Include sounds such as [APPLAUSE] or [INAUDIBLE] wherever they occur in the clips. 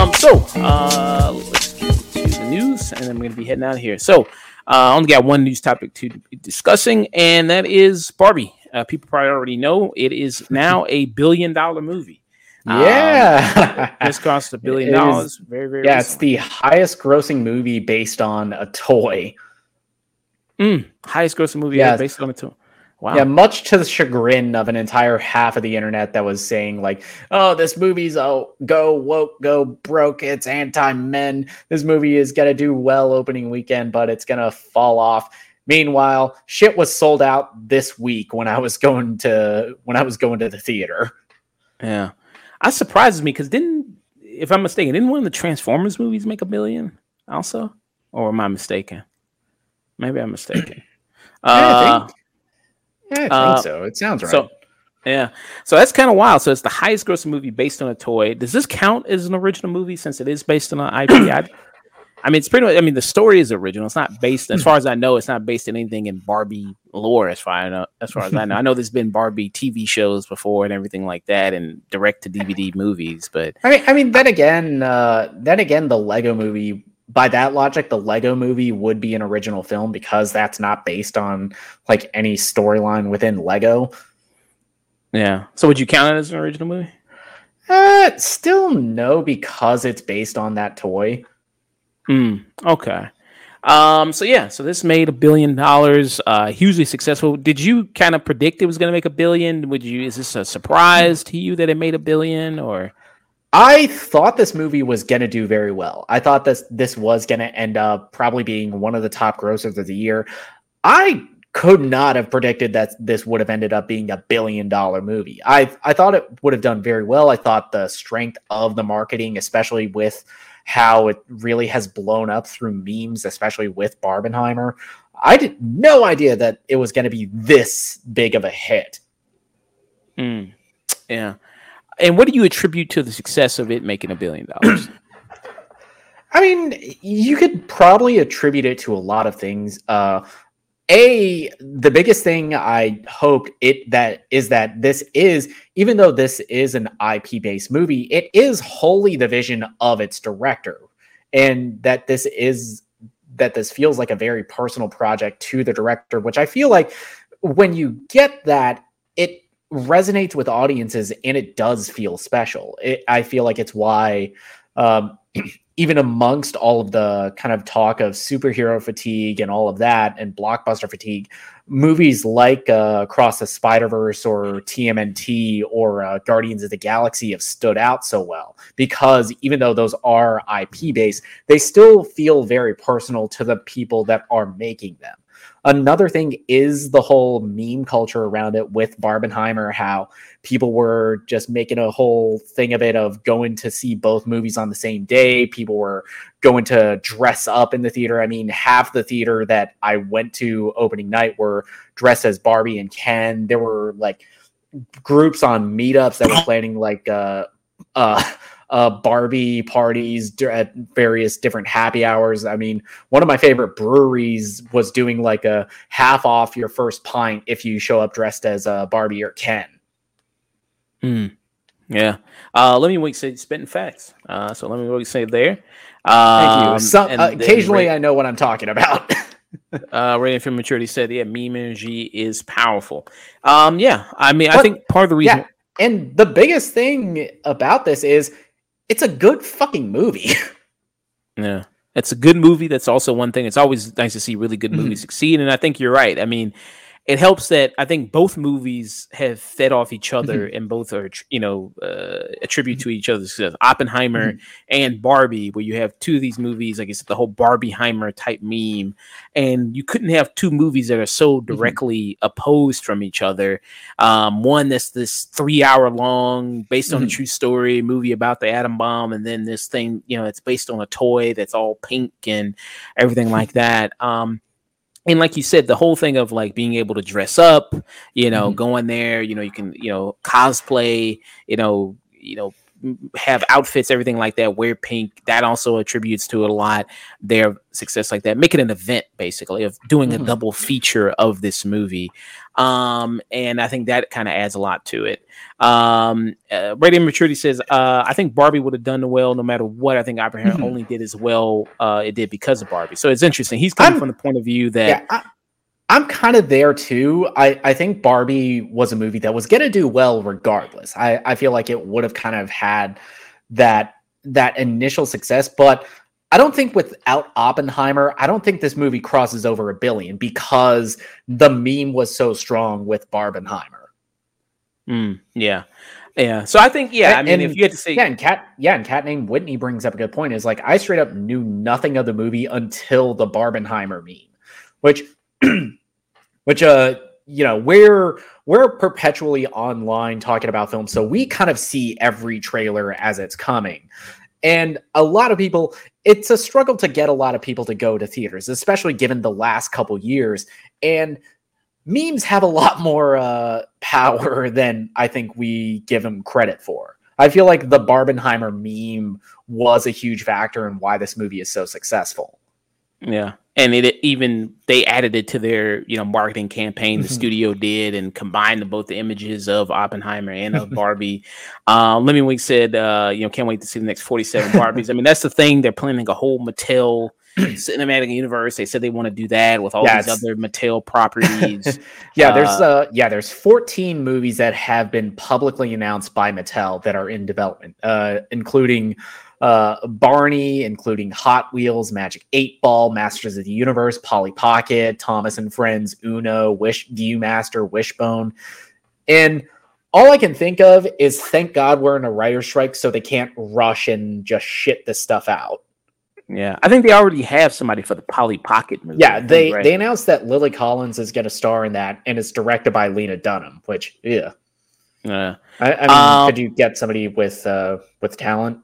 Um, so uh, let's get to the news, and then we're gonna be heading out of here. So, uh, I only got one news topic to be discussing, and that is Barbie. Uh, people probably already know it is now a billion dollar movie. Yeah, um, [LAUGHS] this cost a billion dollars. Very, very. yeah. It's the highest grossing movie based on a toy. Mm, highest grossing movie Yeah. based on a toy. Wow. Yeah, much to the chagrin of an entire half of the internet that was saying like, "Oh, this movie's oh go woke, go broke. It's anti-men. This movie is gonna do well opening weekend, but it's gonna fall off." Meanwhile, shit was sold out this week when I was going to when I was going to the theater. Yeah, that surprises me because didn't, if I'm mistaken, didn't one of the Transformers movies make a billion also, or am I mistaken? Maybe I'm mistaken. [CLEARS THROAT] Yeah, I Uh, think, yeah, I think uh, so. It sounds right. so yeah, so that's kind of wild. So it's the highest grossing movie based on a toy. Does this count as an original movie since it is based on an IP? I, [CLEARS THROAT] I mean, it's pretty much. I mean, the story is original. It's not based, as far as I know, it's not based in anything in Barbie lore. As far I know, as far as I know, I know there's been Barbie TV shows before and everything like that, and direct to DVD movies. But I mean, I mean, then again, uh, then again, the Lego Movie. By that logic, the Lego Movie would be an original film because that's not based on like any storyline within Lego. yeah, so would you count it as an original movie? Uh, still no, because it's based on that toy. Hmm. Okay. Um. So yeah. So this made a billion dollars. Uh, hugely successful. Did you kind of predict it was going to make a billion? Would you? Is this a surprise to you that it made a billion? Or I thought this movie was gonna do very well. I thought this this was gonna end up probably being one of the top grossers of the year. I could not have predicted that this would have ended up being a billion dollar movie. I I thought it would have done very well. I thought the strength of the marketing, especially with how it really has blown up through memes, especially with Barbenheimer. I had no idea that it was going to be this big of a hit. Hmm. yeah. And what do you attribute to the success of it making a billion dollars? [CLEARS THROAT] I mean, you could probably attribute it to a lot of things. Uh, a the biggest thing I hope it that is that this is even though this is an IP based movie, it is wholly the vision of its director, and that this is that this feels like a very personal project to the director, which I feel like when you get that, it resonates with audiences and it does feel special. It, I feel like it's why. Um, [CLEARS THROAT] even amongst all of the kind of talk of superhero fatigue and all of that and blockbuster fatigue, movies like uh, Across the Spider Verse or TMNT or uh, Guardians of the Galaxy have stood out so well because even though those are IP based, they still feel very personal to the people that are making them. Another thing is the whole meme culture around it with Barbenheimer, how people were just making a whole thing of it of going to see both movies on the same day. People were going to dress up in the theater. I mean, half the theater that I went to opening night were dressed as Barbie and Ken. There were like groups on meetups that were [LAUGHS] planning like uh uh uh, Barbie parties at various different happy hours. I mean, one of my favorite breweries was doing like a half off your first pint if you show up dressed as a Barbie or Ken. Hmm. Yeah. Uh, let me wait. Say spitting facts. Uh, so let me wait. Say there. Um, Thank you. Some, uh, occasionally, Ray- I know what I'm talking about. [LAUGHS] uh, Rating for Maturity said, "Yeah, meme energy is powerful." Um, yeah. I mean, I think part of the reason. yeah, and the biggest thing about this is it's a good fucking movie. [LAUGHS] Yeah. It's a good movie. That's also one thing. It's always nice to see really good Mm-hmm. movies succeed. And I think you're right. I mean, it helps that I think both movies have fed off each other Mm-hmm. and both are, you know, uh, attribute to each other's success. Oppenheimer Mm-hmm. and Barbie, where you have two of these movies, like I said, the whole Barbieheimer type meme. And you couldn't have two movies that are so Mm-hmm. directly opposed from each other. Um, one that's this three hour long, based on a Mhm. true story movie about the atom bomb, and then this thing, you know, it's based on a toy that's all pink and everything [LAUGHS] like that. Um, and like you said, the whole thing of like being able to dress up, you know, Mhm. going there, you know, you can, you know, cosplay, you know, you know, have outfits, everything like that. Wear pink. That also attributes to it a lot. Their success like that. Make it an event basically of doing mm-hmm. a double feature of this movie. Um, and I think that kind of adds a lot to it. Um, uh, Radiant Maturity says, uh, I think Barbie would have done well no matter what. I think Oppenheimer mm-hmm. only did as well. Uh, it did because of Barbie. So it's interesting. He's coming I'm, from the point of view that. Yeah, I'm kind of there too. I, I think Barbie was a movie that was going to do well regardless. I, I feel like it would have kind of had that that initial success, but I don't think without Oppenheimer, I don't think this movie crosses over a billion because the meme was so strong with Barbenheimer. Mm, yeah. Yeah. So I think, yeah, I mean, and, if you had to say Yeah, and cat yeah, and cat named Whitney brings up a good point. Is like I straight up knew nothing of the movie until the Barbenheimer meme, which [CLEARS THROAT] which uh you know we're we're perpetually online talking about films so we kind of see every trailer as it's coming. And a lot of people it's a struggle to get a lot of people to go to theaters especially given the last couple years. And memes have a lot more uh, power [LAUGHS] than i think we give them credit for. I feel like the barbenheimer meme was a huge factor in why this movie is so successful yeah and it even they added it to their you know marketing campaign the mm-hmm. studio did and combined both the images of Oppenheimer and of [LAUGHS] Barbie. uh, Lemmy Wink said, uh, you know, can't wait to see the next forty seven Barbies. I mean, that's the thing. They're planning a whole Mattel [CLEARS THROAT] cinematic universe. They said they want to do that with all yeah, these other Mattel properties. [LAUGHS] yeah, uh, there's uh yeah, there's 14 movies that have been publicly announced by Mattel that are in development, uh, including uh, Barney, including Hot Wheels, Magic 8 Ball, Masters of the Universe, Polly Pocket, Thomas and Friends, Uno, Wish Viewmaster, Wishbone. And all I can think of is thank God we're in a writer strike so they can't rush and just shit this stuff out. Yeah, I think they already have somebody for the Polly Pocket movie. Yeah, they right? they announced that Lily Collins is going to star in that, and it's directed by Lena Dunham. Which, yeah, yeah. I, I mean, um, could you get somebody with uh with talent?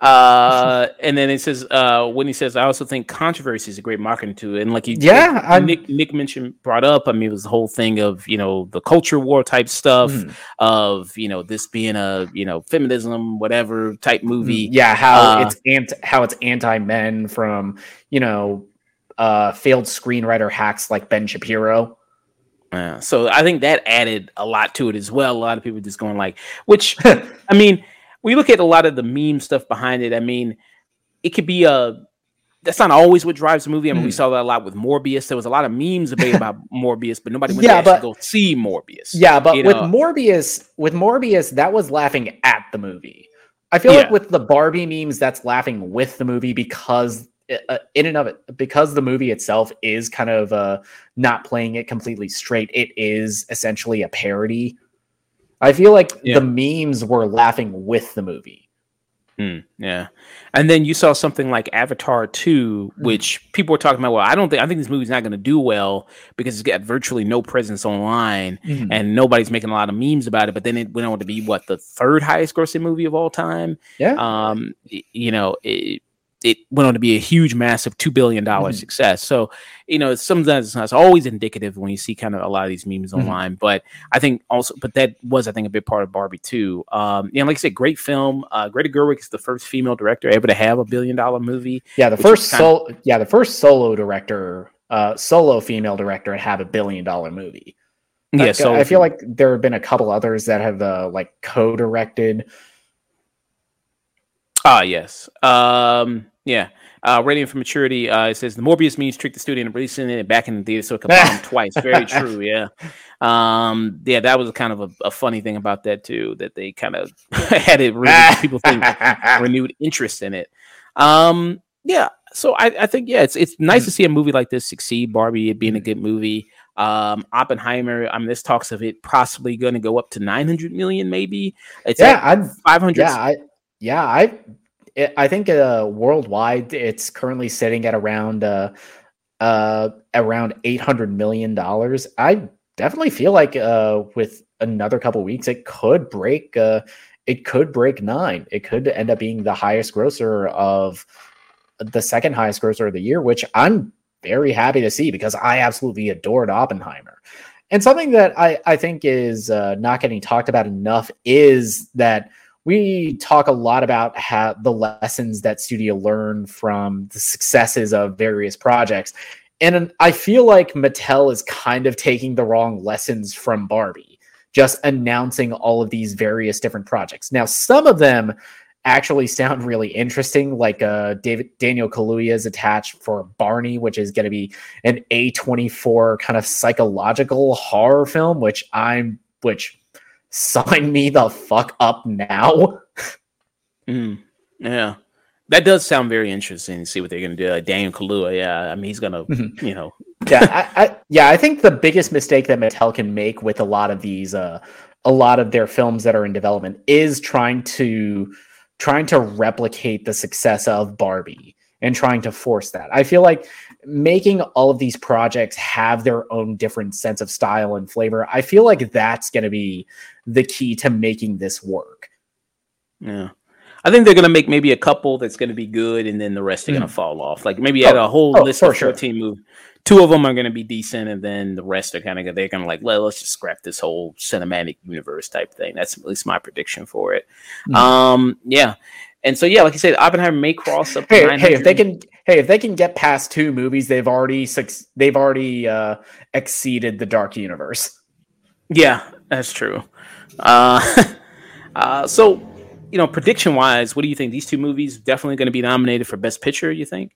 Uh, and then it says uh, when he says, I also think controversy is a great marketing tool. And like you, yeah, like Nick Nick mentioned brought up. I mean, it was the whole thing of you know the culture war type stuff mm. of you know this being a you know feminism whatever type movie. Yeah, how uh, it's anti how it's anti men from you know uh, failed screenwriter hacks like Ben Shapiro. Yeah, so I think that added a lot to it as well. A lot of people just going like, which [LAUGHS] I mean we look at a lot of the meme stuff behind it, I mean, it could be a that's not always what drives the movie. I mean, mm. we hmm. saw that a lot with Morbius. There was a lot of memes debate [LAUGHS] about Morbius, but nobody went yeah, to but, go see Morbius. Yeah, but with know? Morbius, with Morbius, that was laughing at the movie. I feel yeah. like with the Barbie memes, that's laughing with the movie because uh, in and of it, because the movie itself is kind of uh, not playing it completely straight. It is essentially a parody I feel like yeah. the memes were laughing with the movie. Mm, yeah, and then you saw something like Avatar two, hmm. which people were talking about. Well, I don't think I think this movie's not going to do well because it's got virtually no presence online, mm-hmm. and nobody's making a lot of memes about it. But then it went on to be what the third highest grossing movie of all time. Yeah, um, you know, it, it went on to be a huge, massive two billion dollar mm-hmm. success. So, you know, sometimes it's not always indicative when you see kind of a lot of these memes mm-hmm. online. But I think also, but that was I think a big part of Barbie too. Um, you know, like I said, great film. Uh, Greta Gerwig is the first female director ever to have a billion dollar movie. Yeah, the first solo. Of- yeah, the first solo director, uh, solo female director to have a billion dollar movie. Yeah, so I feel like there have been a couple others that have uh, like co-directed. Ah, yes. Um, yeah. Uh, Radiant for Maturity uh, it says the Morbius means trick the studio into releasing it back in the theater so it could bomb [LAUGHS] twice. Very true. Yeah. Um, yeah, that was kind of a, a, funny thing about that too, that they kind of [LAUGHS] had it really, people think [LAUGHS] renewed interest in it. Um, yeah. So I, I think, yeah, it's, it's nice to see a movie like this succeed, Barbie, it being a good movie. Um, Oppenheimer, I mean, this talks of it possibly going to go up to 900 million, maybe. It's yeah, I'm 500. Yeah. I, yeah, I it, I think uh, worldwide it's currently sitting at around uh, uh, around eight hundred million dollars. I definitely feel like uh, with another couple weeks, it could break. Uh, it could break nine. It could end up being the highest grosser of the second highest grosser of the year, which I'm very happy to see because I absolutely adored Oppenheimer. And something that I, I think is uh, not getting talked about enough is that we talk a lot about how the lessons that studio learned from the successes of various projects. And I feel like Mattel is kind of taking the wrong lessons from Barbie, just announcing all of these various different projects. Now, some of them actually sound really interesting. Like uh, David Daniel Kaluuya is attached for Barney, which is going to be an A24 kind of psychological horror film, which I'm which sign me the fuck up now. mm, yeah. That does sound very interesting to see what they're going to do. Like Daniel Kaluuya, yeah. I mean, he's going to, mm-hmm. you know. [LAUGHS] yeah, I, I, yeah. I think the biggest mistake that Mattel can make with a lot of these, uh, a lot of their films that are in development is trying to trying to replicate the success of Barbie and trying to force that. I feel like making all of these projects have their own different sense of style and flavor. I feel like that's going to be the key to making this work. Yeah. I think they're going to make maybe a couple that's going to be good and then the rest are mm. going to fall off. Like maybe oh, at a whole oh, list of 14 sure. movies two of them are going to be decent, and then the rest are kind of they're going to like let let's just scrap this whole cinematic universe type thing. That's at least my prediction for it. Mm-hmm. Um, yeah, and so yeah, like I said, Oppenheimer may cross up. Hey, hey, if they can, hey, if they can get past two movies, they've already they've already uh, exceeded the Dark Universe. Yeah, that's true. Uh, [LAUGHS] uh, so you know, prediction wise, what do you think? These two movies definitely going to be nominated for Best Picture. You think?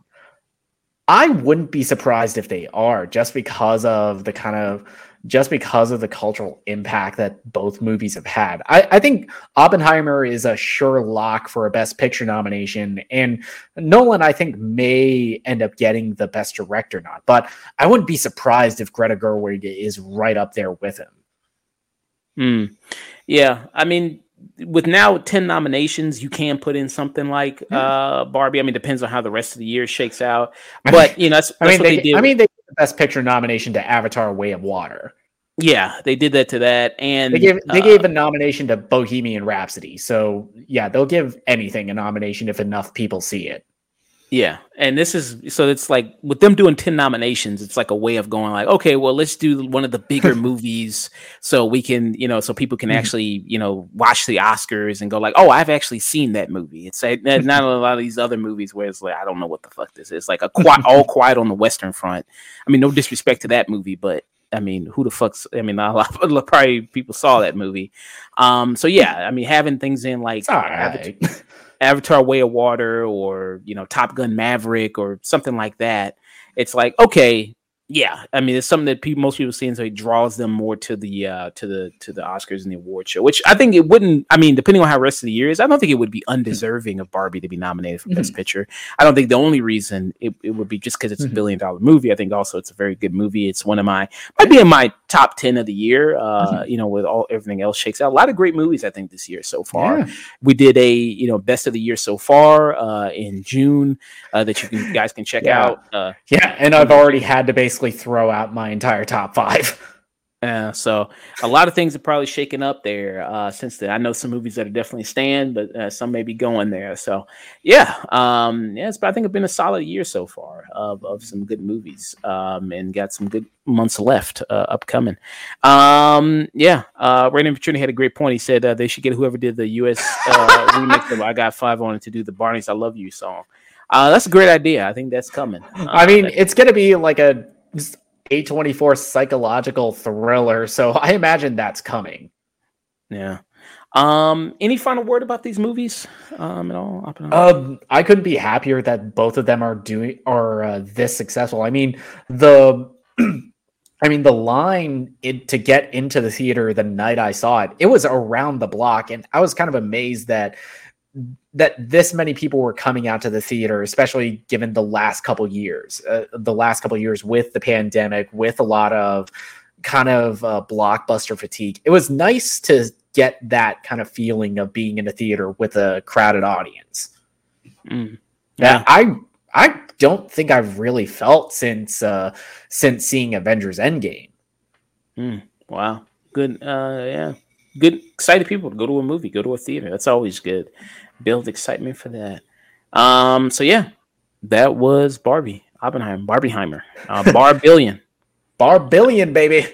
I wouldn't be surprised if they are just because of the kind of just because of the cultural impact that both movies have had. I, I, think Oppenheimer is a sure lock for a Best Picture nomination, and Nolan, I think, may end up getting the Best Director not. But I wouldn't be surprised if Greta Gerwig is right up there with him. Hmm. Yeah, I mean, with now 10 nominations you can put in something like uh barbie i mean depends on how the rest of the year shakes out but you know that's, that's i mean they, they i mean they the best picture nomination to avatar way of water yeah they did that to that and they gave they uh, gave a nomination to bohemian rhapsody so yeah they'll give anything a nomination if enough people see it yeah, and this is so it's like with them doing 10 nominations, it's like a way of going like, okay, well, let's do one of the bigger [LAUGHS] movies so we can, you know, so people can mm-hmm. actually, you know, watch the Oscars and go like, oh, I've actually seen that movie. It's like, not a lot of these other movies where it's like, I don't know what the fuck this is. Like a quiet, [LAUGHS] all quiet on the Western Front. I mean, no disrespect to that movie, but I mean, who the fuck's? I mean, [LAUGHS] a lot of probably people saw that movie. Um, so yeah, I mean, having things in like Avatar Way of Water or, you know, Top Gun Maverick or something like that, it's like, okay, yeah, I mean, it's something that people, most people see, and so it draws them more to the uh, to the to the Oscars and the award show. Which I think it wouldn't. I mean, depending on how the rest of the year is, I don't think it would be undeserving of Barbie to be nominated for mm-hmm. Best Picture. I don't think the only reason it, it would be just because it's mm-hmm. a billion dollar movie. I think also it's a very good movie. It's one of my might be in my top ten of the year. Uh, mm-hmm. You know, with all everything else shakes out. A lot of great movies I think this year so far. Yeah. We did a you know best of the year so far uh, in June uh, that you, can, you guys can check yeah. out. Uh, yeah, and I've already had to basically throw out my entire top five. [LAUGHS] Yeah, so a lot of things are probably shaken up there uh, since then. I know some movies that are definitely stand, but uh, some may be going there. So yeah, um, yeah, it's, I think it's been a solid year so far of, of some good movies, um, and got some good months left uh, upcoming. Um, yeah, uh, Raymond Petrini had a great point. He said uh, they should get whoever did the Us Uh, [LAUGHS] remix of "I Got Five on it to do the Barney's I Love You" song. Uh, that's a great idea. I think that's coming. I mean, it's gonna be like a a24 psychological thriller. So [LAUGHS] I imagine that's coming. Yeah. Um, any final word about these movies? Um, at all? Um, I couldn't be happier that both of them are doing are uh, this successful. I mean, the [CLEARS THROAT] I mean, the line it, to get into the theater the night I saw it, it was around the block, and I was kind of amazed that that this many people were coming out to the theater, especially given the last couple years, uh, the last couple years with the pandemic, with a lot of kind of uh, blockbuster fatigue. It was nice to get that kind of feeling of being in a theater with a crowded audience. Mm. Yeah, I I don't think I've really felt since uh, since seeing Avengers Endgame. Mm. Wow, good. Uh, yeah, good. Excited people to go to a movie, go to a theater. That's always good build excitement for that. Um, so yeah, that was Barbie, Oppenheimer, Barbieheimer, uh, Bar Billion. [LAUGHS] Bar billion, baby.